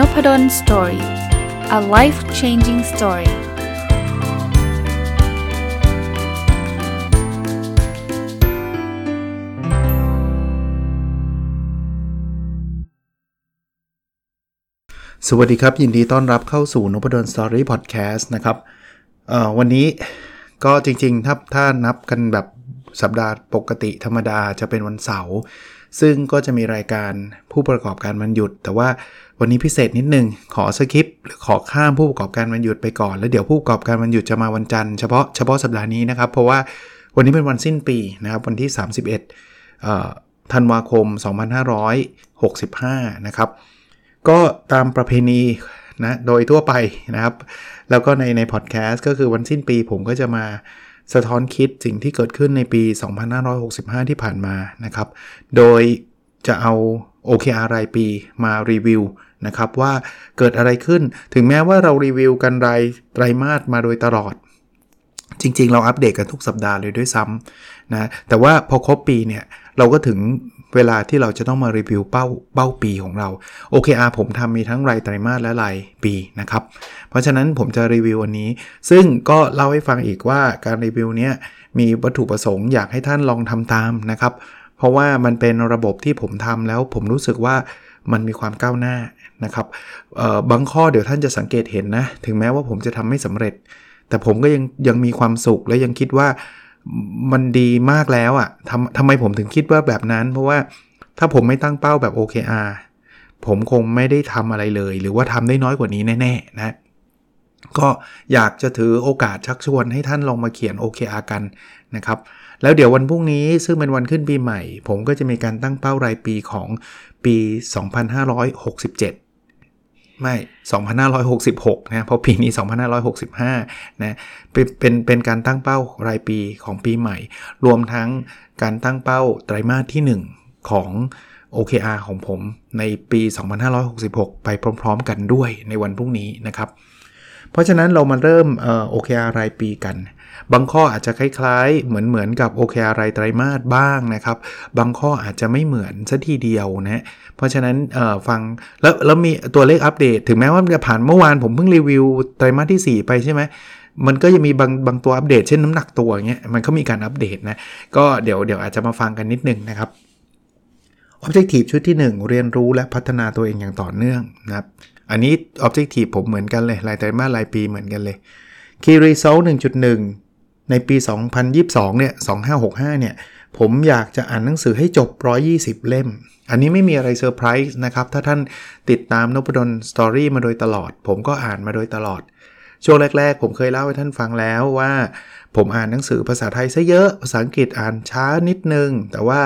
Nopadol Story a life changing story สวัสดีครับ ยินดีต้อนรับเข้าสู่นพดล Story Podcast นะครับวันนี้ก็จริงๆ ถ้าถ้านับกันแบบสัปดาห์ปกติธรรมดาจะเป็นวันเสาร์ ซึ่งก็จะมีรายการผู้ประกอบการวันหยุด แต่ว่าวันนี้พิเศษนิดนึง ขอสคริปต์ขอข้ามผู้ประกอบการวันหยุดไปก่อน แล้วเดี๋ยวผู้ประกอบการวันหยุดจะมาวันจันทร์เฉพาะเฉพาะสัปดาห์นี้นะครับ เพราะว่าวันนี้เป็นวันสิ้นปีนะครับวันที่ 31ธันวาคม 2565 นะครับ ก็ตามประเพณีนะโดยทั่วไปนะครับ แล้วก็ในในพอดแคสต์ก็คือวันสิ้นปีผมก็จะมา สะท้อนคิดสิ่งที่เกิดขึ้นในปี 2565 ที่ผ่านมานะครับ โดยจะเอา OKR รายปีมารีวิวนะครับว่าเกิดอะไรขึ้นถึงแม้ว่าเรารีวิวกันรายไตรมาสมาโดยตลอด จริง ๆ เราอัปเดตกันทุกสัปดาห์เลยด้วยซ้ำนะแต่ว่าพอครบปีเนี่ยเราก็ถึง เวลาที่เราจะต้องมารีวิวเป้าเป้าปีของเรา OKR ผมทำมีทั้งรายไตรมาสและรายปีนะครับ เพราะฉะนั้นผมจะรีวิววันนี้ ซึ่งก็เล่าให้ฟังอีกว่าการรีวิวเนี้ยมีวัตถุประสงค์อยากให้ท่านลองทำตามนะครับ เพราะว่ามันเป็นระบบที่ผมทำแล้วผมรู้สึกว่ามันมีความก้าวหน้านะครับบางข้อเดี๋ยวท่านจะสังเกตเห็นนะ ถึงแม้ว่าผมจะทำไม่สำเร็จ แต่ผมก็ยังยังมีความสุขและยังคิดว่า มันดีมากแล้วอะ่ะทำทำไมผมถึงคิดว่าแบบนั้น เพราะว่าถ้าผมไม่ตั้งเป้าแบบ OKR ผมคงไม่ได้ทำอะไรเลย หรือว่าทำได้น้อยกว่านี้แน่ ๆ นะ ก็อยากจะถือโอกาสชักชวนให้ท่านลองมาเขียน OKR กันนะครับ แล้วเดี๋ยววันพรุ่งนี้ซึ่งเป็นวันขึ้นปีใหม่ ผมก็จะมีการตั้งเป้ารายปีของปี 2567 ไม่ 2566 นะเพราะปีนี้ 2565 นะเป็นเป็นเป็นการตั้งเป้ารายปีของปีใหม่ รวมทั้งการตั้งเป้าไตรมาสที่ 1 ของ OKR ของผมในปี 2566 ไปพร้อม ๆ กันด้วยในวันพรุ่งนี้นะครับ เพราะฉะนั้นเรามาเริ่ม OKR รายปีกัน บางข้ออาจจะคล้ายๆ เหมือนเหมือนกับ OKR รายไรไตรมาสบ้างนะครับ บางข้ออาจจะไม่เหมือนซะทีเดียวนะเพราะฉะนั้นฟังแล้วแล้วมีตัวเลขอัปเดต ถึงแม้ว่าจะผ่านเมื่อวานผมเพิ่งรีวิวไตรมาสที่ 4 ไปใช่ไหมมันก็จะมีบางบางตัวอัปเดตเช่นน้ำหนักตัวเงี้ยมันก็มีการอัปเดตนะก็เดี๋ยวเดี๋ยวอาจจะมาฟังกันนิดนึงนะครับ Objective ชุดที่ 1 เรียนรู้และพัฒนาตัวเองอย่างต่อเนื่องนะครับอันนี้ Objective ผมเหมือนกันเลยรายไตรมาสรายปีเหมือนกันเลย Key Result 1.1 ในปี 2022 เนี่ย 2565 เนี่ย ผมอยากจะอ่านหนังสือให้จบ 120 เล่ม อันนี้ไม่มีอะไรเซอร์ไพรส์นะครับ ถ้าท่านติดตามนพดล Story มาโดยตลอด ผมก็อ่านมาโดยตลอด ช่วงแรก ๆ ผมเคยเล่าให้ท่านฟังแล้วว่า ผมอ่านหนังสือภาษาไทยซะเยอะ ภาษาอังกฤษอ่านช้านิดนึง แต่ว่า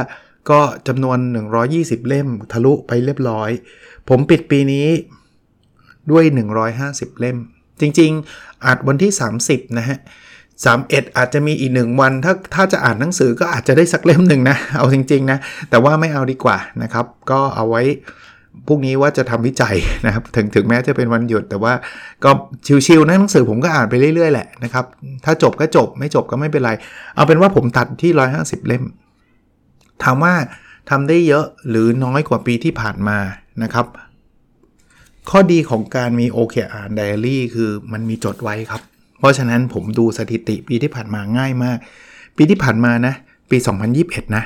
ก็จำนวน 120 เล่ม ทะลุไปเรียบร้อย ผมปิดปีนี้ด้วย 150 เล่ม จริง ๆ อาจวันที่ 30 นะฮะ 31 อาจจะมีอีกหนึ่งวัน ถ้าถ้าจะอ่านหนังสือก็อาจจะได้สักเล่มหนึ่งนะ เอาจริง ๆ นะ แต่ว่าไม่เอาดีกว่านะครับ ก็เอาไว้พรุ่งนี้ว่าจะทำวิจัยนะครับ ถึงถึงแม้จะเป็นวันหยุด แต่ว่าก็ชิวๆนะหนังสือผมก็อ่านไปเรื่อย ๆ แหละนะครับ ถ้าจบก็จบไม่จบก็ไม่เป็นไร เอาเป็นว่าผมตัดที่ 150 เล่ม ถามว่าทำได้เยอะหรือน้อยกว่าปีที่ผ่านมานะครับ ข้อดีของการมี OKR Diary คือมันมีจดไว้ครับ ราะฉะนั้นผมดูสถิติปีที่ผ่านมาง่ายมาก ปีที่ผ่านมานะ ปี 2021 นะ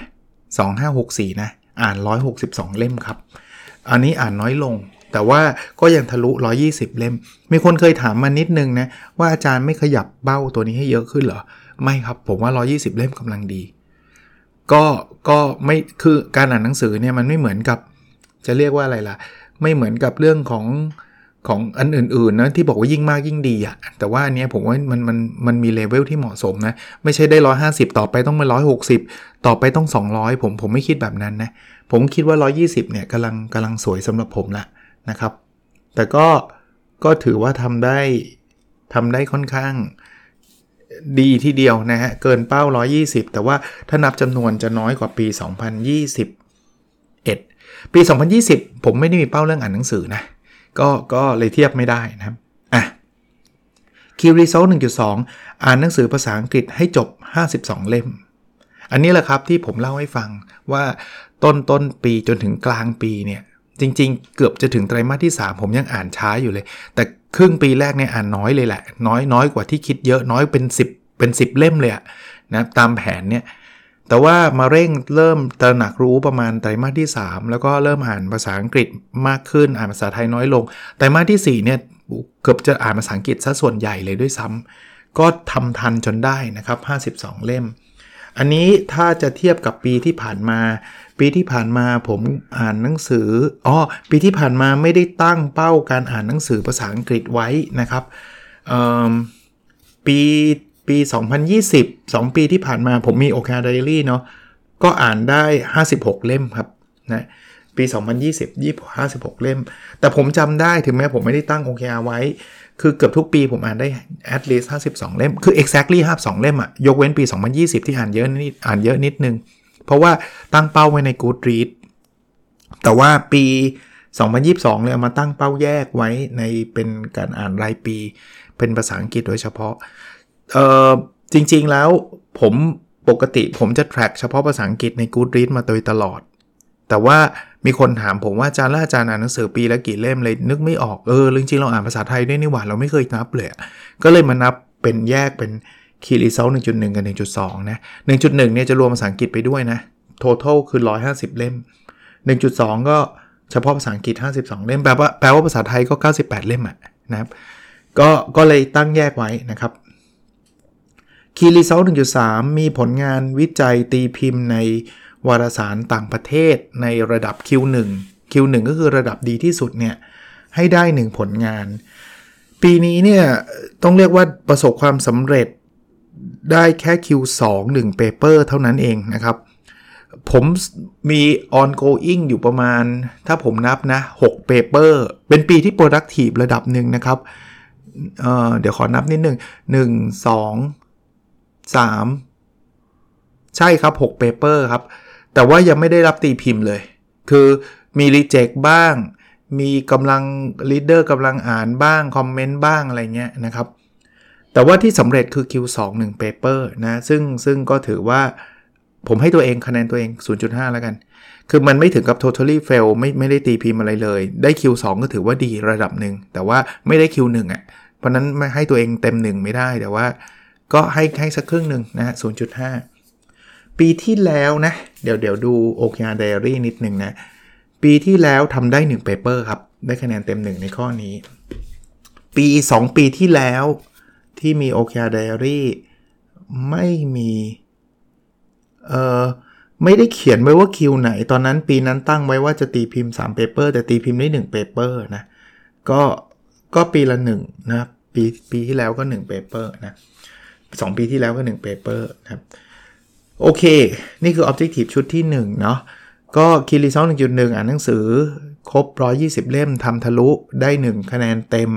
2564 นะ อ่าน 162 เล่มครับ อันนี้อ่านน้อยลง แต่ว่าก็ยังทะลุ 120 เล่ม มีคนเคยถามมานิดนึงนะ ว่าอาจารย์ไม่ขยับเบ้าตัวนี้ให้เยอะขึ้นเหรอ ไม่ครับ ผมว่า 120 เล่มกำลังดี ก็ก็ไม่คือการอ่านหนังสือเนี่ยมันไม่เหมือนกับ จะเรียกว่าอะไรล่ะ ไม่เหมือนกับเรื่องของ ของอันอื่นๆนะที่บอกว่ายิ่งมากยิ่งดีอะแต่ว่าอันนี้ผมว่ามันมันมันมีเลเวลที่เหมาะสมนะ ไม่ใช่ได้ 150 ต่อไปต้องมา 160 ต่อไปต้อง 200 ผมผมไม่คิดแบบนั้นนะ ผมคิดว่า 120 เนี่ยกำลังกำลังสวยสำหรับผมละนะครับ แต่ก็ก็ถือว่าทำได้ทำได้ค่อนข้างดีทีเดียวนะฮะ เกินเป้า 120 แต่ว่าถ้านับจำนวนจะน้อยกว่าปี 2021 ปี 2020 ผมไม่ได้มีเป้าเรื่องอ่านหนังสือนะ ก็ก็เลยเทียบไม่ได้นะครับอะ Key Result 1.2 อ่านหนังสือภาษาอังกฤษให้จบ 52 เล่ม อันนี้แหละครับที่ผมเล่าให้ฟังว่าต้นต้นปีจนถึงกลางปีเนี่ยจริง ๆ เกือบจะถึงไตรมาสที่ 3 ผมยังอ่านช้าอยู่เลย แต่ครึ่งปีแรกเนี่ยอ่านน้อยเลยแหละ น้อยน้อยกว่าที่คิดเยอะน้อยเป็น 10 เป็น 10 เล่มเลยนะตามแผนเนี่ย แต่ว่ามาเร่งเริ่มตระหนักรู้ประมาณไตรมาสที่ 3 แล้วก็เริ่มอ่านภาษาอังกฤษมากขึ้นอ่านภาษาไทยน้อยลงไตรมาสที่4เนี่ยเกือบจะอ่านภาษาอังกฤษซะส่วนใหญ่เลยด้วยซ้ำก็ทำทันจนได้นะครับ 52 เล่ม อันนี้ถ้าจะเทียบกับปีที่ผ่านมา ปีที่ผ่านมาผมอ่านหนังสืออ๋อปีที่ผ่านมาไม่ได้ตั้งเป้าการอ่านหนังสือภาษาอังกฤษไว้นะครับปี ปี 2020 2 ปีที่ผ่านมาผมมีโอคาไดรี่เนาะก็อ่านได้ 56 เล่มครับนะปี 2020 20 56 เล่ม แต่ผมจำได้ถึงแม้ผมไม่ได้ตั้ง OKR ไว้ คือเกือบทุกปีผมอ่านได้ at least 52 เล่ม คือ exactly 52 เล่มอะยกเว้นปี 2020 ที่อ่านเยอะนิดอ่านเยอะนิดนึง เพราะว่าตั้งเป้าไว้ใน Goodreads แต่ว่าปี 2022 เลยเอามาตั้งเป้าแยกไว้ในเป็นการอ่านรายปี เป็นภาษาอังกฤษโดยเฉพาะ เออจริงๆแล้วผมปกติผมจะ track เฉพาะภาษาอังกฤษใน Goodreads มาโดยตลอด แต่ว่ามีคนถามผมว่าอาจารย์ละอาจารย์อ่านหนังสือปีละกี่เล่มเลยนึกไม่ออกเออจริงๆเราอ่านภาษาไทยด้วยนี่หว่าเราไม่เคยนับเลยก็เลยมานับเป็นแยกเป็นคีรีเซล1.1กับ1.2นะ1.1เนี่ยจะรวมภาษาอังกฤษไปด้วยนะ total คือ 150 เล่ม 1.2 ก็เฉพาะภาษาอังกฤษ 52 เล่ม แปลว่าแปลว่าภาษาไทยก็ 98 เล่มอะนะครับ ก็ก็เลยตั้งแยกไว้นะครับ คีรีเซล1.3 มีผลงานวิจัยตีพิมพ์ในวารสารต่างประเทศในระดับ Q1 Q1 ก็คือระดับดีที่สุดเนี่ย ให้ได้ 1 ผลงาน ปีนี้เนี่ย ต้องเรียกว่าประสบความสำเร็จได้แค่ Q2 1 paper เท่านั้นเองนะครับ ผมมี ongoing อยู่ประมาณ ถ้าผมนับนะ 6 paper เป็นปีที่ productive ระดับหนึ่งนะครับเเดี๋ยวขอนับนิดหนึ่ง1 2 3 ใช่ครับ6 paper ครับ แต่ว่ายังไม่ได้รับตีพิมพ์เลย คือมีรีเจ็คบ้าง มีกำลังลีดเดอร์กำลังอ่านบ้าง คอมเมนต์บ้างอะไรเงี้ยนะครับ แต่ว่าที่สำเร็จคือ Q2 1 paper นะซึ่งซึ่งก็ถือว่าผมให้ตัวเองคะแนนตัวเอง 0.5 แล้วกัน คือมันไม่ถึงกับ totally fail ไม่ไม่ได้ตีพิมพ์อะไรเลย ได้ Q2 ก็ถือว่าดีระดับหนึ่ง แต่ว่าไม่ได้ Q1 อะ่ะ เพราะนั้นไม่ให้ตัวเองเต็ม1ไม่ได้ แต่ว่า ก็ให้ให้สักครึ่งหนึ่งนะ0.5 ปีที่แล้วนะ เดี๋ยวเดี๋ยวดูโอเคอาร์ไดอารี่นิดหนึ่งนะ ปีที่แล้วทำได้1 paper ครับ ได้คะแนนเต็ม 1 ในข้อนี้ ปี 2 ปีที่แล้วที่มี OKR Diary ไม่มีเอ่อไม่ได้เขียนไว้ว่าคิวไหน ตอนนั้นปีนั้นตั้งไว้ว่าจะตีพิมพ์3 paper แต่ตีพิมพ์ได้ 1 paper นะ ก็ก็ปีละ1นะปีปีที่แล้วก็ 1 paper นะ 2 ปีที่แล้วก็1 paper นะครับโอเค นี่คือ Objective ชุดที่1เนาะก็คีรีซอล1.1 อ่านหนังสือ ครบ 120 เล่มทำทะลุได้ 1 คะแนนเต็ม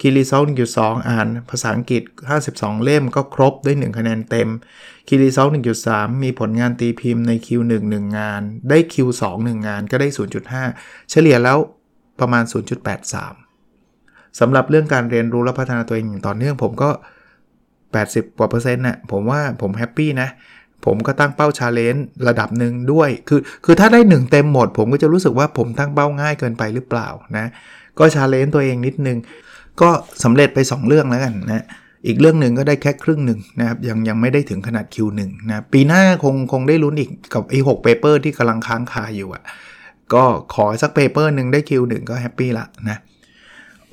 Key Result 1.2 อ่านภาษาอังกฤษ 52 เล่มก็ครบได้ 1 คะแนนเต็ม Key Result 1.3 มีผลงานตีพิมพ์ใน Q1 1 งาน ได้ Q2 1 งานก็ได้ 0.5 เฉลี่ยแล้วประมาณ 0.83สำหรับเรื่องการเรียนรู้และพัฒนาตัวเองอย่างต่อเนื่องผมก็ 80กว่าเปอร์เซ็นต์น่ะผมว่าผม happy นะ ผมก็ตั้งเป้า challenge ระดับหนึ่งด้วย คือคือถ้าได้ 1 เต็มหมด ผมก็จะรู้สึกว่าผมตั้งเป้าง่ายเกินไปหรือเปล่านะก็ challenge ตัวเองนิดนึง ก็สำเร็จไป 2 เรื่องแล้วกันนะอีกเรื่องหนึ่งก็ได้แค่ครึ่งหนึ่งนะครับยังยังไม่ได้ถึงขนาด Q1 นะปีหน้าคงคงได้ลุ้นอีกกับไอ้หก paper ที่กำลังค้างคาอยู่อะ่ะก็ขอสัก paper หนึ่งได้ Q1 ก็ happy ละนะ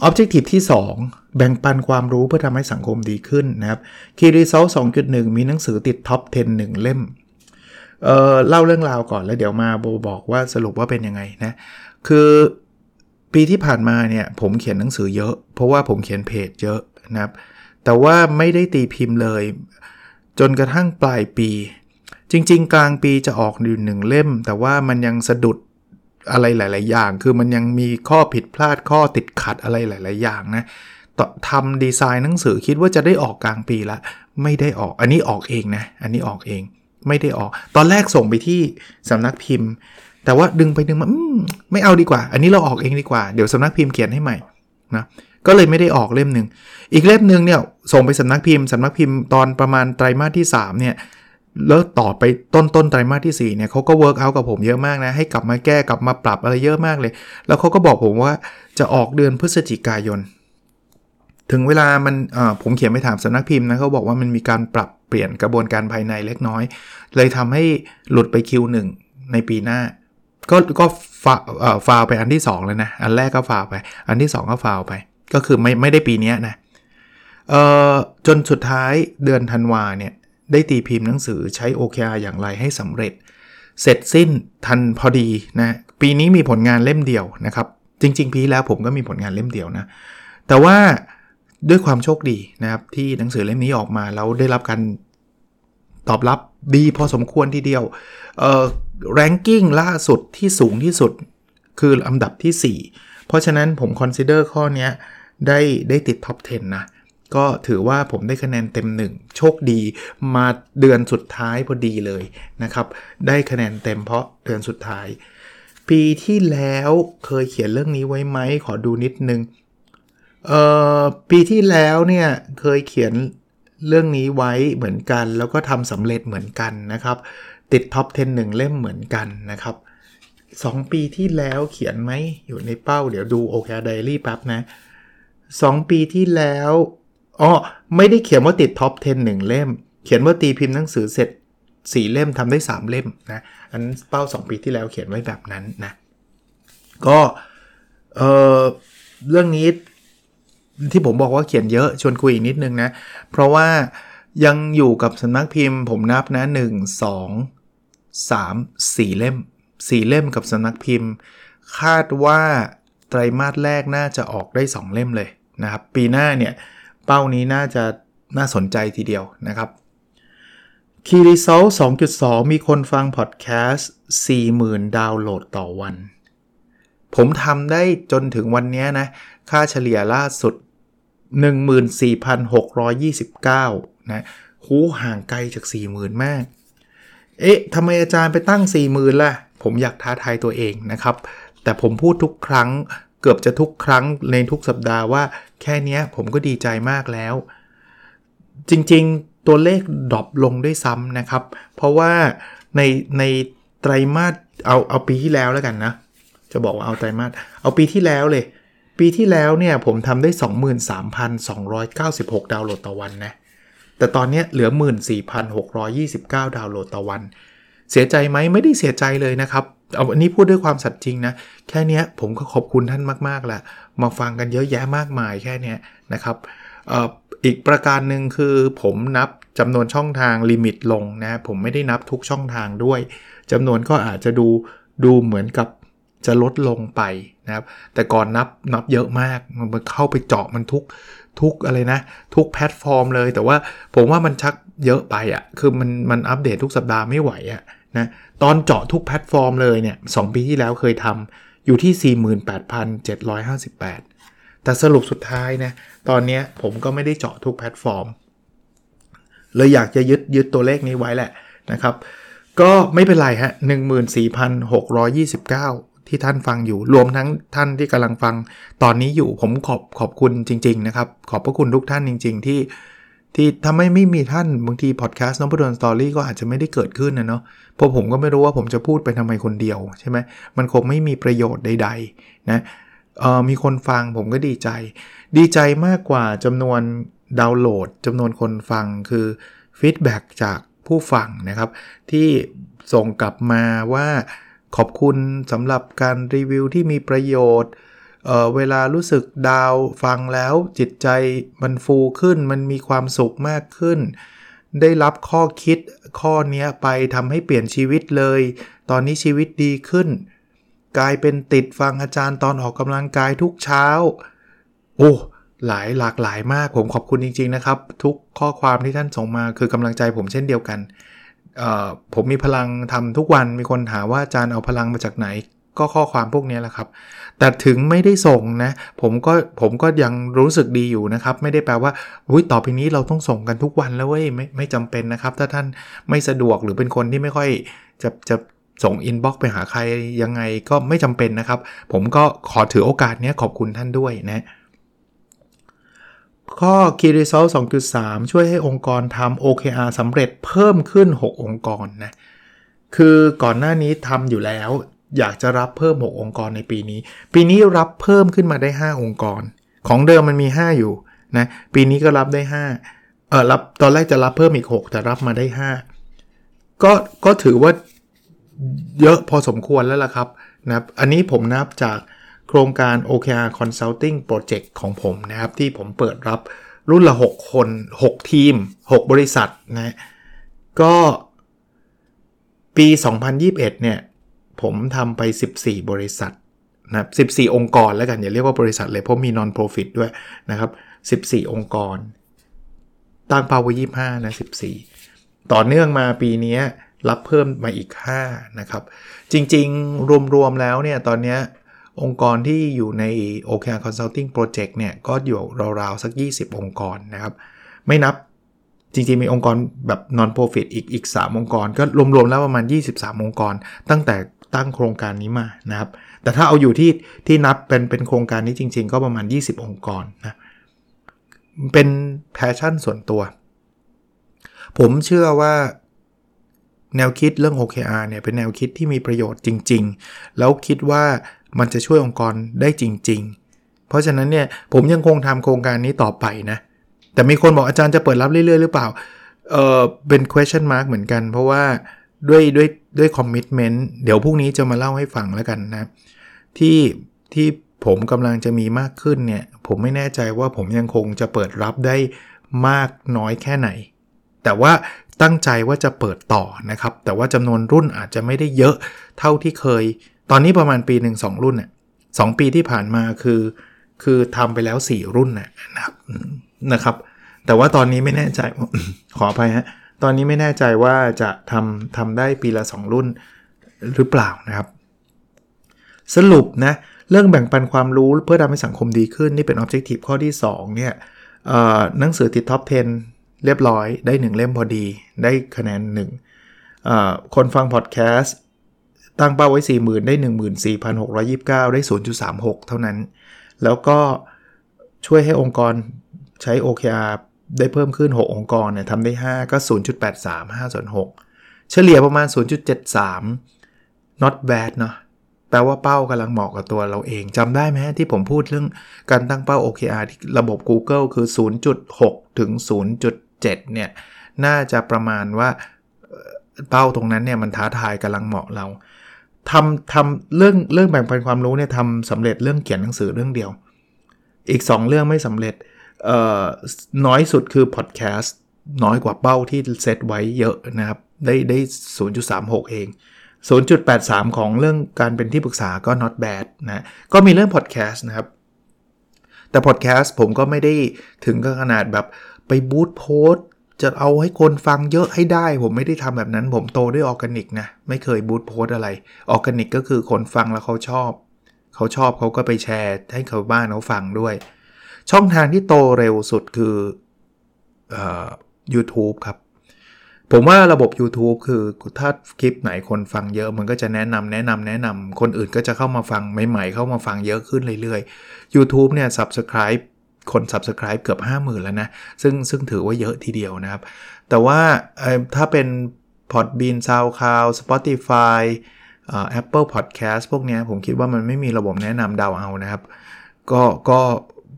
Objective ที่ 2 แบ่งปันความรู้เพื่อทำให้สังคมดีขึ้นนะครับ Key Result 2.1 มีหนังสือติด top 10 1 เล่มเอ่อเล่าเรื่องราวก่อนแล้วเดี๋ยวมาโบบอกว่าสรุปว่าเป็นยังไงนะคือปีที่ผ่านมาเนี่ยผมเขียนหนังสือเยอะ เพราะว่าผมเขียนเพจเยอะนะครับแต่ว่าไม่ได้ตีพิมพ์เลย จนกระทั่งปลายปี จริง ๆ กลางปีจะออกอยู่หนึ่งเล่ม แต่ว่ามันยังสะดุดอะไรหลาย ๆ อย่าง คือมันยังมีข้อผิดพลาดข้อติดขัดอะไรหลาย ๆ อย่างนะ ทำดีไซน์หนังสือคิดว่าจะได้ออกกลางปีละ ไม่ได้ออกอันนี้ออกเองนะ อันนี้ออกเอง ไม่ได้ออก ตอนแรกส่งไปที่สำนักพิมพ์ แต่ว่าดึงไปดึงมาไม่เอาดีกว่า อันนี้เราออกเองดีกว่าเดี๋ยวสำนักพิมพ์เขียนให้ใหม่นะก็เลยไม่ได้ออกเล่มหนึ่งอีกเล่มหนึ่งเนี่ยส่งไปสำนักพิมพ์สำนักพิมพ์ตอนประมาณไตรมาสที่3เนี่ยแล้วต่อไปต้นต้นไตรมาสที่4เนี่ยเขาก็ work กับผมเยอะมากนะ ให้กลับมาแก้กลับมาปรับอะไรเยอะมากเลย แล้วเขาก็บอกผมว่าจะออกเดือนพฤศจิกายน ถึงเวลามันผมเขียนไปถามสำนักพิมพ์นะเขาบอกว่ามันมีการปรับเปลี่ยนกระบวนการภายในเล็กน้อย เลยทำให้หลุดไปคิวหนึ่งในปีหน้า ก็ก็ฟาฟาวไปอันที่ 2 เลยนะ อันแรกก็ฟาวไป อันที่ 2 ก็ฟาวไป ก็คือไม่ไม่ได้ปีนี้นะเอ่อจนสุดท้ายเดือนธันวาเนี่ยได้ตีพิมพ์หนังสือใช้ OKR อย่างไรให้สำเร็จ เสร็จสิ้นทันพอดีนะปีนี้มีผลงานเล่มเดียวนะครับ จริง ๆ ปีแล้วผมก็มีผลงานเล่มเดียวนะ แต่ว่า ด้วยความโชคดีนะครับที่หนังสือเล่มนี้ออกมาแล้วได้รับการตอบรับดีพอสมควรทีเดียวเอ่อ ranking ล่าสุดที่สูงที่สุดคืออันดับที่ 4 เพราะฉะนั้นผม consider ข้อนี้ได้ได้ติดท็อป 10 นะ ก็ถือว่าผมได้คะแนนเต็ม 1 โชคดีมาเดือนสุดท้ายพอดีเลยนะครับ ได้คะแนนเต็มเพราะเดือนสุดท้าย ปีที่แล้วเคยเขียนเรื่องนี้ไว้ไหมขอดูนิดนึง เอ่อปีที่แล้วเนี่ยเคยเขียนเรื่องนี้ไว้เหมือนกัน แล้วก็ทำสำเร็จเหมือนกันนะครับ ติด top 10หนึ่งเล่มเหมือนกันนะครับ 2 ปีที่แล้วเขียนไหมอยู่ในเป้าเดี๋ยวดูโอเคไดอารี่แป๊บนะ 2 ปีที่แล้วอ๋อไม่ได้เขียนว่าติด top 10 1เล่ม เขียนว่าตีพิมพ์หนังสือเสร็จ 4 เล่มทำได้ 3 เล่มนะอันเป้า 2 ปีที่แล้วเขียนไว้แบบนั้นนะก็เออเรื่องนี้ ที่ผมบอกว่าเขียนเยอะชวนคุยอีกนิดนึงนะ เพราะว่ายังอยู่กับสำนักพิมพ์ ผมนับนะ 1 2 3 4 เล่ม 4 เล่มกับสำนักพิมพ์ คาดว่าไตรมาสแรกน่าจะออกได้ 2 เล่มเลยนะครับ ปีหน้าเนี่ย เป้านี้น่าจะน่าสนใจทีเดียวนะครับคีรีเซล2.2 มีคนฟังพอดแคสต์ 40,000 ดาวน์โหลดต่อวัน ผมทำได้จนถึงวันนี้นะ ค่าเฉลี่ยล่าสุด 14,629นะหูห่างไกลจาก 40,000 มาก เอ๊ะทำไมอาจารย์ไปตั้ง 40,000 ล่ะ ผมอยากท้าทายตัวเองนะครับ แต่ผมพูดทุกครั้งเกือบจะทุกครั้งในทุกสัปดาห์ว่าแค่นี้ผมก็ดีใจมากแล้ว จริงๆตัวเลขดรอปลงด้วยซ้ำนะครับ เพราะว่าในในไตรมาสเอาเอาปีที่แล้วแล้วกันนะ จะบอกว่าเอาไตรมาสเอาปีที่แล้วเลย ปีที่แล้วเนี่ยผมทำได้ 23,296 ดาวน์โหลดต่อวันนะ แต่ตอนนี้เหลือ 14,629 ดาวน์โหลดต่อวัน เสียใจไหมไม่ได้เสียใจเลยนะครับ เอาอันนี้พูดด้วยความสัตย์จริงนะ แค่นี้ผมก็ขอบคุณท่านมากๆแหละมาฟังกันเยอะแยะมากมายแค่นี้นะครับออีกประการหนึ่งคือผมนับจำนวนช่องทางลิมิตลงนะผมไม่ได้นับทุกช่องทางด้วยจำนวนก็อาจจะดูดูเหมือนกับจะลดลงไป นะครับ แต่ก่อนนับนับเยอะมาก มันเข้าไปเจาะมันทุกทุกอะไรนะ ทุกแพลตฟอร์มเลย แต่ว่าผมว่ามันชักเยอะไปอะ่ะ คือมันมันอัปเดตทุกสัปดาห์ไม่ไหวอะ่ะนะตอนเจาะทุกแพลตฟอร์มเลยเนี่ยสปีที่แล้วเคยทำอยู่ที่ 48,758 แต่สรุปสุดท้ายนะตอนนี้ผมก็ไม่ได้เจาะทุกแพลตฟอร์มเลยอยากจะยึดยึดตัวเลขนี้ไว้แหละนะครับ ก็ไม่เป็นไรฮะ 14,629 ที่ท่านฟังอยู่ รวมทั้งท่านที่กำลังฟังตอนนี้อยู่ผมขอบขอบคุณจริง ๆ นะครับ ขอบพระคุณทุกท่านจริง ๆ ที่ที่ทำไมไม่มีท่านบางทีพอดแคสต์น้องพดลสตอรี่ก็อาจจะไม่ได้เกิดขึ้นนะเนาะเพราะผมก็ไม่รู้ว่าผมจะพูดไปทำไมคนเดียวใช่ไหมมันคงไม่มีประโยชน์ใด ๆ นะเออมีคนฟังผมก็ดีใจ ดีใจมากกว่าจำนวนดาวน์โหลดจำนวนคนฟังคือฟีดแบ็จากผู้ฟังนะครับ ที่ส่งกลับมาว่า ขอบคุณสำหรับการรีวิวที่มีประโยชน์เเวลารู้สึกดาวฟังแล้วจิตใจมันฟูขึ้น มันมีความสุขมากขึ้น ได้รับข้อคิดข้อนี้ไปทำให้เปลี่ยนชีวิตเลย ตอนนี้ชีวิตดีขึ้น กลายเป็นติดฟังอาจารย์ตอนออกกำลังกายทุกเช้า โอ้หลายหลากหลายมากผมขอบคุณจริง ๆ นะครับ ทุกข้อความที่ท่านส่งมาคือกำลังใจผมเช่นเดียวกัน ผมมีพลังทำทุกวันมีคนถามว่าอาจารย์เอาพลังมาจากไหน ก็ข้อความพวกนี้แหละครับ แต่ถึงไม่ได้ส่งนะ ผมก็ผมก็ยังรู้สึกดีอยู่นะครับ ไม่ได้แปลว่าอุ้ยต่อไปนี้เราต้องส่งกันทุกวันแล้วเว้ยไม่ไม่จำเป็นนะครับ ถ้าท่านไม่สะดวกหรือเป็นคนที่ไม่ค่อยจะจะส่ง inbox ไปหาใครยังไงก็ไม่จำเป็นนะครับ ผมก็ขอถือโอกาสนี้ขอบคุณท่านด้วยนะ ข้อ Key Result 2.3 ช่วยให้องค์กรทำ OKR สำเร็จเพิ่มขึ้น 6 องค์กรนะ คือก่อนหน้านี้ทำอยู่แล้ว อยากจะรับเพิ่ม 6 องค์กรในปีนี้ ปีนี้รับเพิ่มขึ้นมาได้ 5 องค์กร ของเดิมมันมี 5 อยู่นะ ปีนี้ก็รับได้ 5 เออรับ ตอนแรกจะรับเพิ่มอีก 6 แต่รับมาได้ 5 ก็ ก็ถือว่าเยอะพอสมควรแล้วล่ะครับนะอันนี้ผมนับจาก โครงการ OKR Consulting Project ของผมนะครับ ที่ผมเปิดรับรุ่นละ 6 คน 6 ทีม 6 บริษัทนะก็ปี 2021 เนี่ย ผมทำไป 14 บริษัทนะ14 องค์กรแล้วกัน อย่าเรียกว่าบริษัทเลยเพราะมี non-profit ด้วยนะครับ 14 องค์กร ตั้งเป้าไว้25 นะ 14 ต่อเนื่องมาปีนี้รับเพิ่มมาอีก 5 นะครับ จริงๆ รวมๆแล้วเนี่ย ตอนนี้ องค์กรที่อยู่ใน OKR Consulting Project เนี่ยก็อยู่ราวๆสัก 20 องค์กรนะครับ ไม่นับจริงๆ มีองค์กรแบบ non-profit อีกอีก 3 องค์กร ก็รวมๆ แล้วประมาณ 23 องค์กร ตั้งแต่ตั้งโครงการนี้มานะครับ แต่ถ้าเอาอยู่ที่ที่นับเป็นเป็นโครงการนี้จริง ๆ ก็ประมาณ 20 องค์กรนะเป็น passion ส่วนตัว ผมเชื่อว่าแนวคิดเรื่อง OKR เนี่ยเป็นแนวคิดที่มีประโยชน์จริง ๆ แล้วคิดว่า มันจะช่วยองค์กรได้จริง ๆ เพราะฉะนั้นเนี่ยผมยังคงทำโครงการนี้ต่อไปนะ แต่มีคนบอกอาจารย์จะเปิดรับเรื่อยๆ หรือเปล่า เออเป็น question mark เหมือนกัน เพราะว่าด้วยด้วยด้วย commitment เดี๋ยวพรุ่งนี้จะมาเล่าให้ฟังแล้วกันนะ ที่ที่ผมกำลังจะมีมากขึ้นเนี่ย ผมไม่แน่ใจว่าผมยังคงจะเปิดรับได้มากน้อยแค่ไหน แต่ว่าตั้งใจว่าจะเปิดต่อนะครับ แต่ว่าจำนวนรุ่นอาจจะไม่ได้เยอะเท่าที่เคย ตอนนี้ประมาณปีหนึ่งสองรุ่นน่ยสปีที่ผ่านมาคือ คือทำไปแล้ว 4 รุ่นนะครับนะครับ แต่ว่าตอนนี้ไม่แน่ใจ ขออภัยฮะตอนนี้ไม่แน่ใจว่าจะทำทำได้ปีละ 2 รุ่นหรือเปล่านะครับ สรุปนะเรื่องแบ่งปันความรู้เพื่อทำให้สังคมดีขึ้น นี่เป็น Objective ข้อที่ 2 เนี่ยหนังสือติดท็อป 10 เรียบร้อยได้ 1 เล่มพอดี ได้คะแนน1คนฟังพอดแคสต์ ตั้งเป้าไว้ 40,000 ได้ 14,629 ได้ 0.36 เท่านั้น แล้วก็ช่วยให้องค์กรใช้ OKR ได้เพิ่มขึ้น 6 องค์กรเนี่ยทำได้ 5 ก็ 0.83 5ส่วน6เฉลี่ยประมาณ 0.73 not bad เนาะแปลว่าเป้ากำลังเหมาะกับตัวเราเองจำได้ไหมที่ผมพูดเรื่องการตั้งเป้า OKR ที่ระบบ Google คือ 0.6 ถึง 0.7 เนี่ย น่าจะประมาณว่าเป้าตรงนั้นเนี่ยมันท้าทายกำลังเหมาะเรา ทำทำเรื่องเรื่องแบ่งปันความรู้เนี่ยทำสำเร็จเรื่องเขียนหนังสือเรื่องเดียว อีก 2 เรื่องไม่สำเร็จน้อยสุดคือพอดแคสต์น้อยกว่าเป้าที่เซตไว้เยอะนะครับ ได้ได้ 0.36 เอง 0.83 ของเรื่องการเป็นที่ปรึกษาก็ not bad นะก็มีเรื่องพอดแคสต์นะครับ แต่พอดแคสต์ผมก็ไม่ได้ถึงกับขนาดแบบไป boost post จะเอาให้คนฟังเยอะให้ได้ ผมไม่ได้ทำแบบนั้น ผมโตด้วยออร์แกนิกนะ ไม่เคย boost post อะไรออร์แกนิกก็คือคนฟังแล้วเขาชอบ เขาชอบเขาก็ไปแชร์ให้เขาบ้านเขาฟังด้วย ช่องทางที่โตเร็วสุดคืออ YouTube ครับ ผมว่าระบบ YouTube คือถ้าคลิปไหนคนฟังเยอะ มันก็จะแนะนำแนะนำแนะนำคนอื่นก็จะเข้ามาฟังใหม่ๆ เข้ามาฟังเยอะขึ้นเรื่อยๆ YouTube เนี่ย Subscribe คน Subscribe เกือบ 50,000 แล้วนะ ซึ่งซึ่งถือว่าเยอะทีเดียวนะครับ แต่ว่าถ้าเป็น Podbean SoundCloud Spotify Apple Podcast พวกนี้ผมคิดว่ามันไม่มีระบบแนะนำเดาเอานะครับ ก็ก็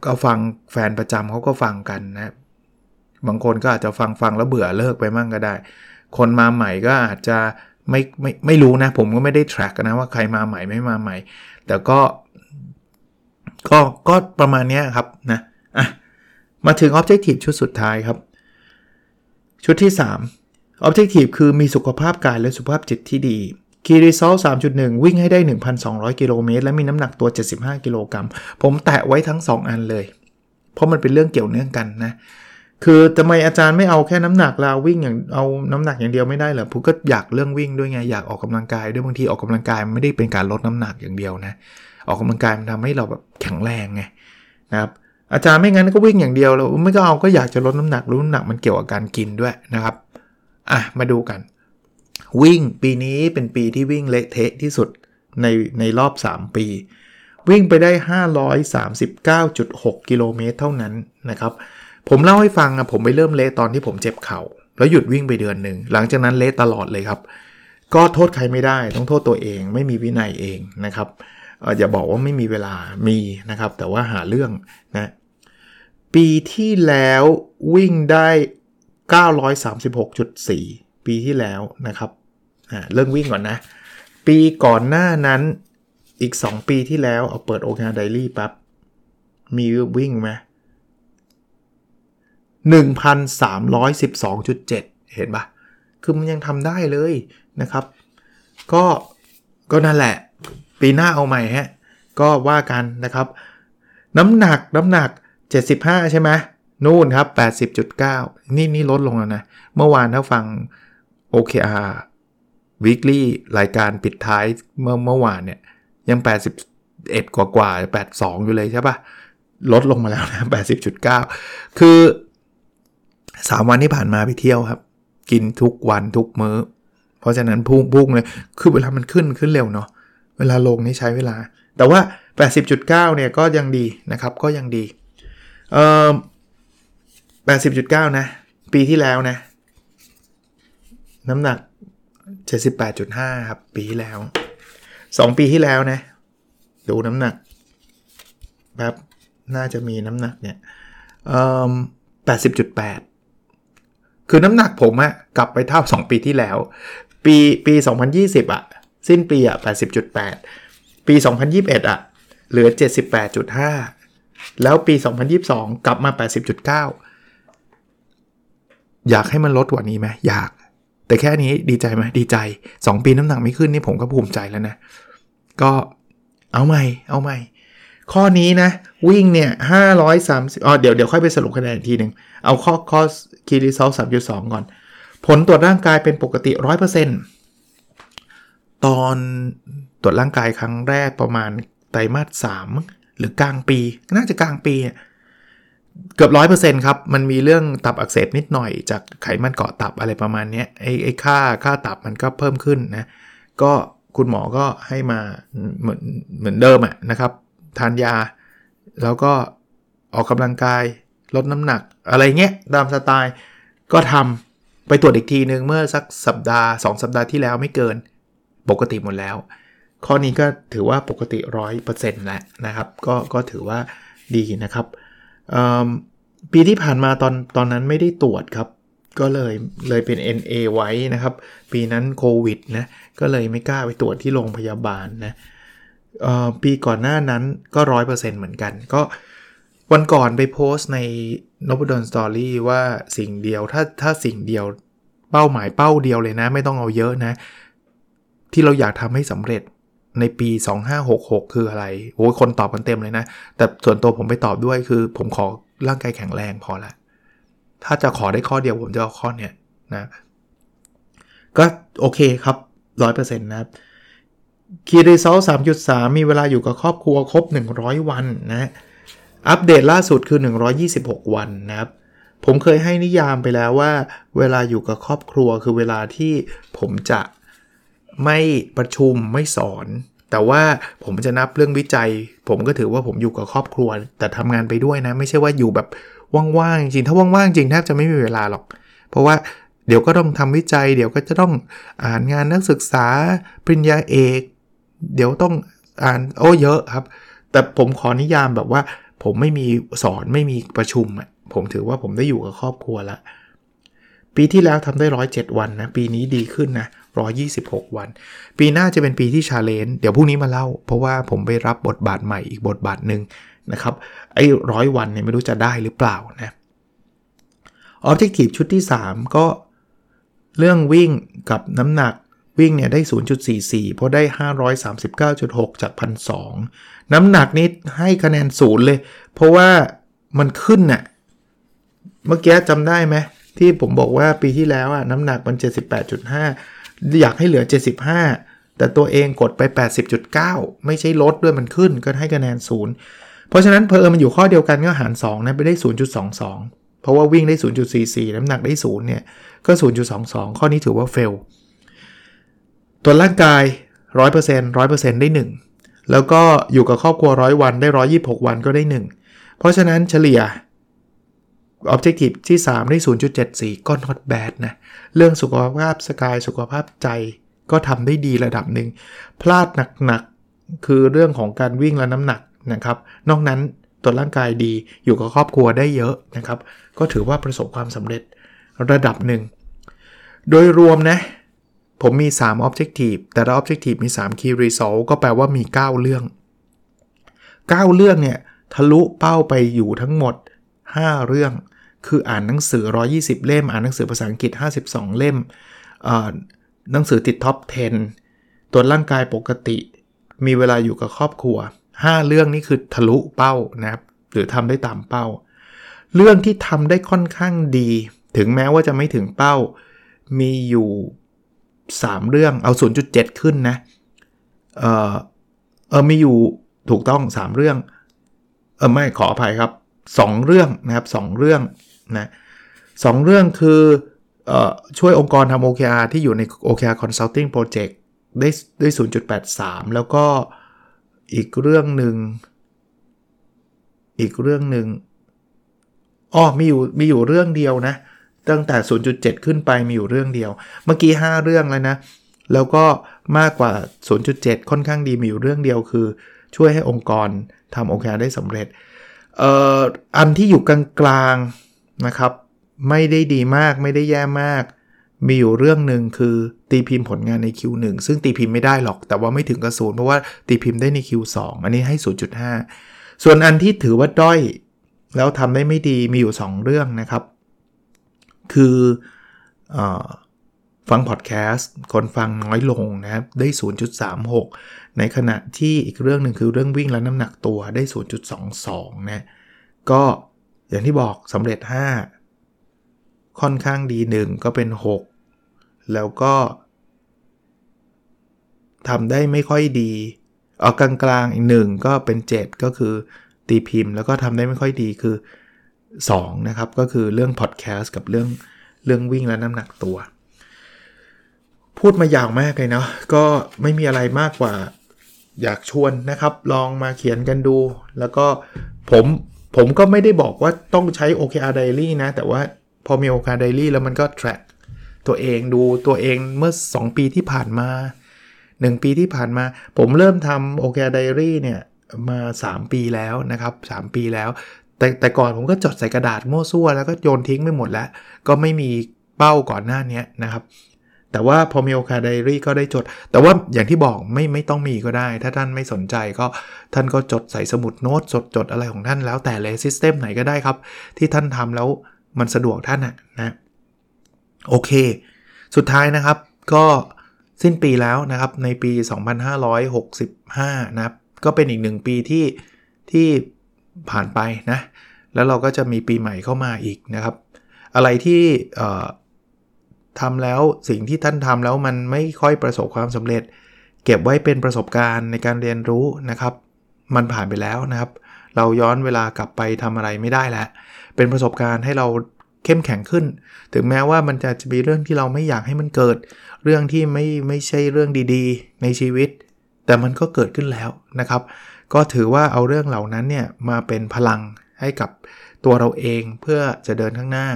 ก็ฟังแฟนประจำเขาก็ฟังกันนะ บางคนก็อาจจะฟังฟังแล้วเบื่อเลิกไปมั่งก็ได้ คนมาใหม่ก็อาจจะไม่ไม่ไม่รู้นะ ผมก็ไม่ได้ track นะว่าใครมาใหม่ไม่มาใหม่ แต่ก็ก็ก็ประมาณนี้ครับนะอะ มาถึง Objective ชุดสุดท้ายครับ ชุดที่ 3 Objective คือมีสุขภาพกายและสุขภาพจิตที่ดี Key Result 3.1 วิ่งให้ได้ 1,200 กิโลเมตรและมีน้ำหนักตัว 75 กิโลกรัมผมแตะไว้ทั้ง 2 อันเลย เพราะมันเป็นเรื่องเกี่ยวเนื่องกันนะ คือทำไมอาจารย์ไม่เอาแค่น้ำหนักเราวิ่งอย่างเอาน้ำหนักอย่างเดียวไม่ได้เหรอผมก็อยากเรื่องวิ่งด้วยไงอยากออกกำลังกายด้วยบางทีออกกำลังกายมันไม่ได้เป็นการลดน้ำหนักอย่างเดียวนะ ออกกำลังกายมันทำให้เราแบบแข็งแรงไงนะครับ อาจารย์ไม่งั้นก็วิ่งอย่างเดียวแล้วไม่ก็เอาก็อยากจะลดน้ำหนักลดน้ำหนักมันเกี่ยวกับการกินด้วยนะครับอะมาดูกัน วิ่งปีนี้เป็นปีที่วิ่งเละเทะที่สุดในในรอบ 3 ปี วิ่งไปได้ 539.6 กิโลเมตรเท่านั้นนะครับผมเล่าให้ฟังอะผมไปเริ่มเละตอนที่ผมเจ็บเขา่า แล้วหยุดวิ่งไปเดือนหนึ่ง หลังจากนั้นเละตลอดเลยครับ ก็โทษใครไม่ได้ ต้องโทษตัวเอง ไม่มีวินัยเองนะครับอย่าบอกว่าไม่มีเวลามีนะครับ แต่ว่าหาเรื่องนะ ปีที่แล้ววิ่งได้ 936.4 ปีที่แล้วนะครับเรื่องวิ่งก่อนนะ ปีก่อนหน้านั้นอีก 2 ปีที่แล้วเอาเปิดโอกาไดรี่ปั๊บมีวิ่งไหม1,312.7 เห็นปะคือมันยังทำได้เลยนะครับ ก็ก็นั่นแหละ ปีหน้าเอาใหม่ฮะ ก็ว่ากันนะครับ น้ำหนักน้ำหนัก 75 ใช่ไหมนู่นครับ 80.9 นี่นี่ลดลงแล้วนะ เมื่อวานถ้าฟัง OKR weekly รายการปิดท้ายเมื่อเมื่อวานเนี่ย ยัง 81 กว่ากว่า 82 อยู่เลยใช่ปะลดลงมาแล้วนะ 80.9 คือ 3 วันที่ผ่านมาไปเที่ยวครับ กินทุกวันทุกมือ้อ เพราะฉะนั้นพุ่งพุ่งเลย คือเวลามันขึ้นขึ้นเร็วเนาะ เวลาลงนี่ใช้เวลา แต่ว่า 80.9 เนี่ยก็ยังดีนะครับ ก็ยังดี เอ่อ80.9นะ ปีที่แล้วนะ น้ำหนัก78.5ครับ ปีที่แล้ว2ปีที่แล้วนะ ดูน้ำหนักแบบน่าจะมีน้ำหนักเนี่ยเอ่อ80.8คือน้ำหนักผมอะกลับไปเท่า 2 ปีที่แล้ว ปีปี 2020อะสิ้นปีอะ80.8 ปี 2021อะเหลือ 78.5 แล้วปี 2022 กลับมา 80.9 อยากให้มันลดกว่านี้ไหมอยาก แต่แค่นี้ดีใจไหมดีใจ 2 ปีน้ำหนักไม่ขึ้นนี่ผมก็ภูมิใจแล้วนะ ก็เอาใหม่ เอาใหม่ ข้อนี้นะ วิ่งเนี่ย 530อ๋อเดี๋ยวเดี๋ยวค่อยไปสรุปคะแนนอีกทีหนึ่งเอาข้อข้อคีรีเซลสามจุดสองก่อน ผลตรวจร่างกายเป็นปกติ 100%ตอนตรวจร่างกายครั้งแรกประมาณไตรมาสสาม หรือกลางปี น่าจะกลางปี เกือบร้อยเปอร์เซ็นต์ครับ มันมีเรื่องตับอักเสบนิดหน่อย จากไขมันเกาะตับอะไรประมาณนี้ไอ้ไอ้ค่าค่าตับมันก็เพิ่มขึ้นนะ ก็คุณหมอก็ให้มาเหมือนเหมือนเดิมอะนะครับ ทานยา แล้วก็ออกกำลังกาย ลดน้ำหนัก อะไรเงี้ยตามสไตล์ก็ทำไปตรวจอีกทีนึงเมื่อสักสัปดาห์ 2 สัปดาห์ที่แล้วไม่เกิน ปกติหมดแล้ว ข้อนี้ก็ถือว่าปกติ 100%แล้วนะครับ ก็ก็ถือว่าดีนะครับ ปีที่ผ่านมาตอนตอนนั้นไม่ได้ตรวจครับ ก็เลยเลยเป็น NA ไว้นะครับ ปีนั้นโควิดนะก็เลยไม่กล้าไปตรวจที่โรงพยาบาลนะปีก่อนหน้านั้นก็ร้อยเปอร์เซ็นต์เหมือนกัน ก็วันก่อนไปโพสต์ในนบดอนสตอรี่ว่าสิ่งเดียวถ้าถ้าสิ่งเดียวเป้าหมายเป้าเดียวเลยนะ ไม่ต้องเอาเยอะนะ ที่เราอยากทำให้สำเร็จ ในปี 2566 คืออะไรโอ้ยคนตอบกันเต็มเลยนะ แต่ส่วนตัวผมไปตอบด้วยคือ ผมขอร่างกายแข็งแรงพอละ ถ้าจะขอได้ข้อเดียวผมจะเอาข้อเนี้ยนะ ก็โอเคครับ 100%นะครับคีรีซล3.3มีเวลาอยู่กับครอบครัวครบ 100 วันนะ อัปเดตล่าสุดคือ 126 วันนะครับ ผมเคยให้นิยามไปแล้วว่า เวลาอยู่กับครอบครัวคือเวลาที่ผมจะ ไม่ประชุมไม่สอน แต่ว่าผมจะนับเรื่องวิจัย ผมก็ถือว่าผมอยู่กับครอบครัว แต่ทำงานไปด้วยนะ ไม่ใช่ว่าอยู่แบบว่างๆจริงถ้าว่างๆจริงแทบจะไม่มีเวลาหรอก เพราะว่าเดี๋ยวก็ต้องทำวิจัย เดี๋ยวก็จะต้องอ่านงานนักศึกษาปริญญาเอก เดี๋ยวต้องอ่านโอ้เยอะครับ แต่ผมขอนิยามแบบว่า ผมไม่มีสอนไม่มีประชุมผมถือว่าผมได้อยู่กับครอบครัวละปีที่แล้วทำได้ร้อยเวันนะ ปีนี้ดีขึ้นนะ 126 วัน ปีหน้าจะเป็นปีที่ชาเลนจ์เดี๋ยวพรุ่งนี้มาเล่า เพราะว่าผมไปรับบทบาทใหม่อีกบทบาทหนึ่งนะครับไอ้ร้อยวันเนี่ยไม่รู้จะได้หรือเปล่านะออบเจกตีฟชุดที่ 3 ก็เรื่องวิ่งกับน้ำหนักวิ่งเนี่ยได้ 0.44 เพราะได้ 539.6 จาก 1,200 น้ำหนักนี้ให้คะแนนศูนย์เลย เพราะว่ามันขึ้นน่ะ เมื่อกี้จำได้ไหม ที่ผมบอกว่าปีที่แล้วอะน้ำหนักมัน 78.5 อยากให้เหลือ 75 แต่ตัวเองกดไป 80.9 ไม่ใช่ลดด้วยมันขึ้นก็ให้คะแนนศูนย์เพราะฉะนั้นเพอมันอยู่ข้อเดียวกันก็หาร2นะไปได้ 0.22 เพราะว่าวิ่งได้ 0.44 น้ำหนักได้0เนี่ยก็ 0.22 ข้อนี้ถือว่าเฟลตัวร่างกาย 100% 100%ได้ 1 แล้วก็อยู่กับครอบครัวร้อยวันได้ 126 วันก็ได้ 1 เพราะฉะนั้นเฉลี่ย Objective ที่ 3 ได้ 0.74 ก็ not bad นะ เรื่องสุขภาพสกายสุขภาพใจก็ทำได้ดีระดับหนึ่ง พลาดหนักๆ คือเรื่องของการวิ่งและน้ำหนักนะครับ นอกนั้นตัวร่างกายดีอยู่กับครอบครัวได้เยอะนะครับ ก็ถือว่าประสบความสำเร็จระดับหนึ่ง โดยรวมนะ ผมมี 3 Objective แต่ละ Objective มี 3 Key Result ก็แปลว่ามี 9 เรื่อง 9 เรื่องเนี่ยทะลุเป้าไปอยู่ทั้งหมด 5 เรื่อง คืออ่านหนังสือ 120 เล่ม อ่านหนังสือภาษาอังกฤษ 52 เล่มหนังสือติดท็อป 10ตัวร่างกายปกติ มีเวลาอยู่กับครอบครัว 5 เรื่องนี้คือทะลุเป้านะครับ หรือทำได้ตามเป้า เรื่องที่ทำได้ค่อนข้างดี ถึงแม้ว่าจะไม่ถึงเป้า มีอยู่ 3 เรื่อง เอา 0.7 ขึ้นนะ เออเออมีอยู่ถูกต้อง 3 เรื่อง เออไม่ขออภัยครับ 2 เรื่องนะครับ 2 เรื่อง นะสเรื่องคืออช่วยองค์กรทำ OKR ที่อยู่ใน OKR Consulting Project ได้ได้ 0.83 แล้วก็อีกเรื่องหนึ่งอีกเรื่องหนึ่งอ๋อมีอยู่มีอยู่เรื่องเดียวนะ ตั้งแต่ 0.7 ขึ้นไปมีอยู่เรื่องเดียว เมื่อกี้ 5 เรื่องแล้วนะ แล้วก็มากกว่า 0.7 ค่อนข้างดีมีอยู่เรื่องเดียวคือ ช่วยให้องค์กรทำ OKR ได้สำเร็จเอ่ออันที่อยู่กลางๆ นะครับ ไม่ได้ดีมากไม่ได้แย่มาก มีอยู่เรื่องหนึ่งคือตีพิมพ์ผลงานใน Q1 ซึ่งตีพิมพ์ไม่ได้หรอก แต่ว่าไม่ถึงกระศูนเพราะว่าตีพิมพ์ได้ใน Q2 อันนี้ให้ 0.5 ส่วนอันที่ถือว่าด้อย แล้วทำได้ไม่ดีมีอยู่ 2 เรื่องนะครับ คืออฟังพอดแคสต์คนฟังน้อยลงนะครับได้ 0.36 ในขณะที่อีกเรื่องหนึ่งคือเรื่องวิ่งและน้ำหนักตัวได้ 0.22 นะ ก็ อย่างที่บอกสำเร็จ 5 ค่อนข้างดี 1 ก็เป็น 6 แล้วก็ทำได้ไม่ค่อยดีเอากลางๆอีกหนึ่งก็เป็น 7 ก็คือตีพิมพ์ แล้วก็ทำได้ไม่ค่อยดีคือ 2 นะครับ ก็คือเรื่องพอดแคสต์กับเรื่องเรื่องวิ่งและน้ำหนักตัว พูดมายาวมากเลยเนาะก็ไม่มีอะไรมากกว่าอยากชวนนะครับ ลองมาเขียนกันดู แล้วก็ผม ผมก็ไม่ได้บอกว่าต้องใช้ OKR Diary นะ แต่ว่าพอมี OKR Diary แล้วมันก็ track ตัวเองดูตัวเองเมื่อ 2 ปีที่ผ่านมา 1 ปีที่ผ่านมา ผมเริ่มทำ OKR Diary เนี่ย มา 3 ปีแล้วนะครับ 3 ปีแล้ว แต่แต่ก่อนผมก็จดใส่กระดาษมั่วซั่วแล้วก็โยนทิ้งไปหมดแล้ว ก็ไม่มีเป้าก่อนหน้านี้นะครับ แต่ว่าพอมีโอกาสไดรี่ก็ได้จด แต่ว่าอย่างที่บอกไม่ไม่ต้องมีก็ได้ ถ้าท่านไม่สนใจก็ท่านก็จดใส่สมุดโน้ตจดจดอะไรของท่านแล้วแต่เลยซิสเต็มไหนก็ได้ครับ ที่ท่านทำแล้วมันสะดวกท่านนะนะโอเค สุดท้ายนะครับก็สิ้นปีแล้วนะครับในปี 2565 นะครับก็เป็นอีกหนึ่งปีที่ที่ผ่านไปนะแล้วเราก็จะมีปีใหม่เข้ามาอีกนะครับ อะไรที่ ทำแล้วสิ่งที่ท่านทำแล้วมันไม่ค่อยประสบความสำเร็จ เก็บไว้เป็นประสบการณ์ในการเรียนรู้นะครับ มันผ่านไปแล้วนะครับ เราย้อนเวลากลับไปทำอะไรไม่ได้แล้วเป็นประสบการณ์ให้เราเข้มแข็งขึ้น ถึงแม้ว่ามันจะจะมีเรื่องที่เราไม่อยากให้มันเกิด เรื่องที่ไม่ไม่ใช่เรื่องดีๆ ในชีวิต แต่มันก็เกิดขึ้นแล้วนะครับ ก็ถือว่าเอาเรื่องเหล่านั้นเนี่ยมาเป็นพลังให้กับตัวเราเองเพื่อจะเดินข้างหน้า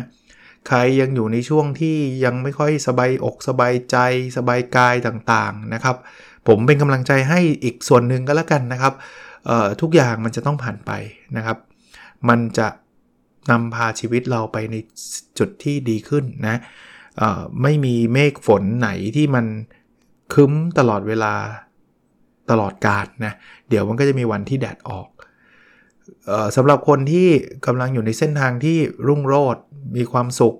ใครยังอยู่ในช่วงที่ยังไม่ค่อยสบายอกสบายใจ สบายกายต่างๆนะครับ ผมเป็นกำลังใจให้อีกส่วนหนึ่งก็แล้วกันนะครับทุกอย่างมันจะต้องผ่านไปนะครับ มันจะนำพาชีวิตเราไปในจุดที่ดีขึ้นนะไม่มีเมฆฝนไหนที่มันคึ้มตลอดเวลาตลอดกาลนะ เดี๋ยวมันก็จะมีวันที่แดดออก สำหรับคนที่กำลังอยู่ในเส้นทางที่รุ่งโรจน์มีความสุข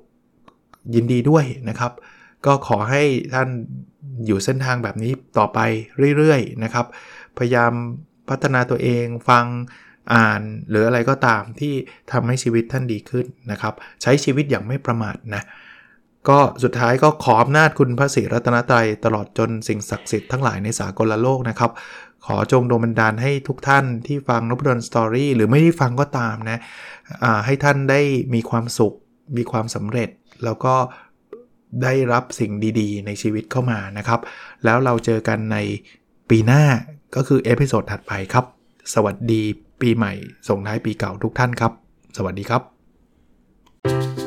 ยินดีด้วยนะครับ ก็ขอให้ท่านอยู่เส้นทางแบบนี้ต่อไปเรื่อยๆนะครับ พยายามพัฒนาตัวเองฟังอ่านหรืออะไรก็ตามที่ทำให้ชีวิตท่านดีขึ้นนะครับ ใช้ชีวิตอย่างไม่ประมาทนะก็สุดท้ายก็ขออำนาจคุณพระศรีรัตนตรัยตลอดจนสิ่งศักดิ์สิทธิ์ทั้งหลายในสากลโลกนะครับ ขอจงโดนบันดาลให้ทุกท่านที่ฟังนพดลสตอรี่หรือไม่ได้ฟังก็ตามนะให้ท่านได้มีความสุข มีความสำเร็จ แล้วก็ได้รับสิ่งดีๆ ในชีวิตเข้ามานะครับ แล้วเราเจอกันในปีหน้าก็คือ episode ถัดไปครับ สวัสดีปีใหม่ ส่งท้ายปีเก่าทุกท่านครับ สวัสดีครับ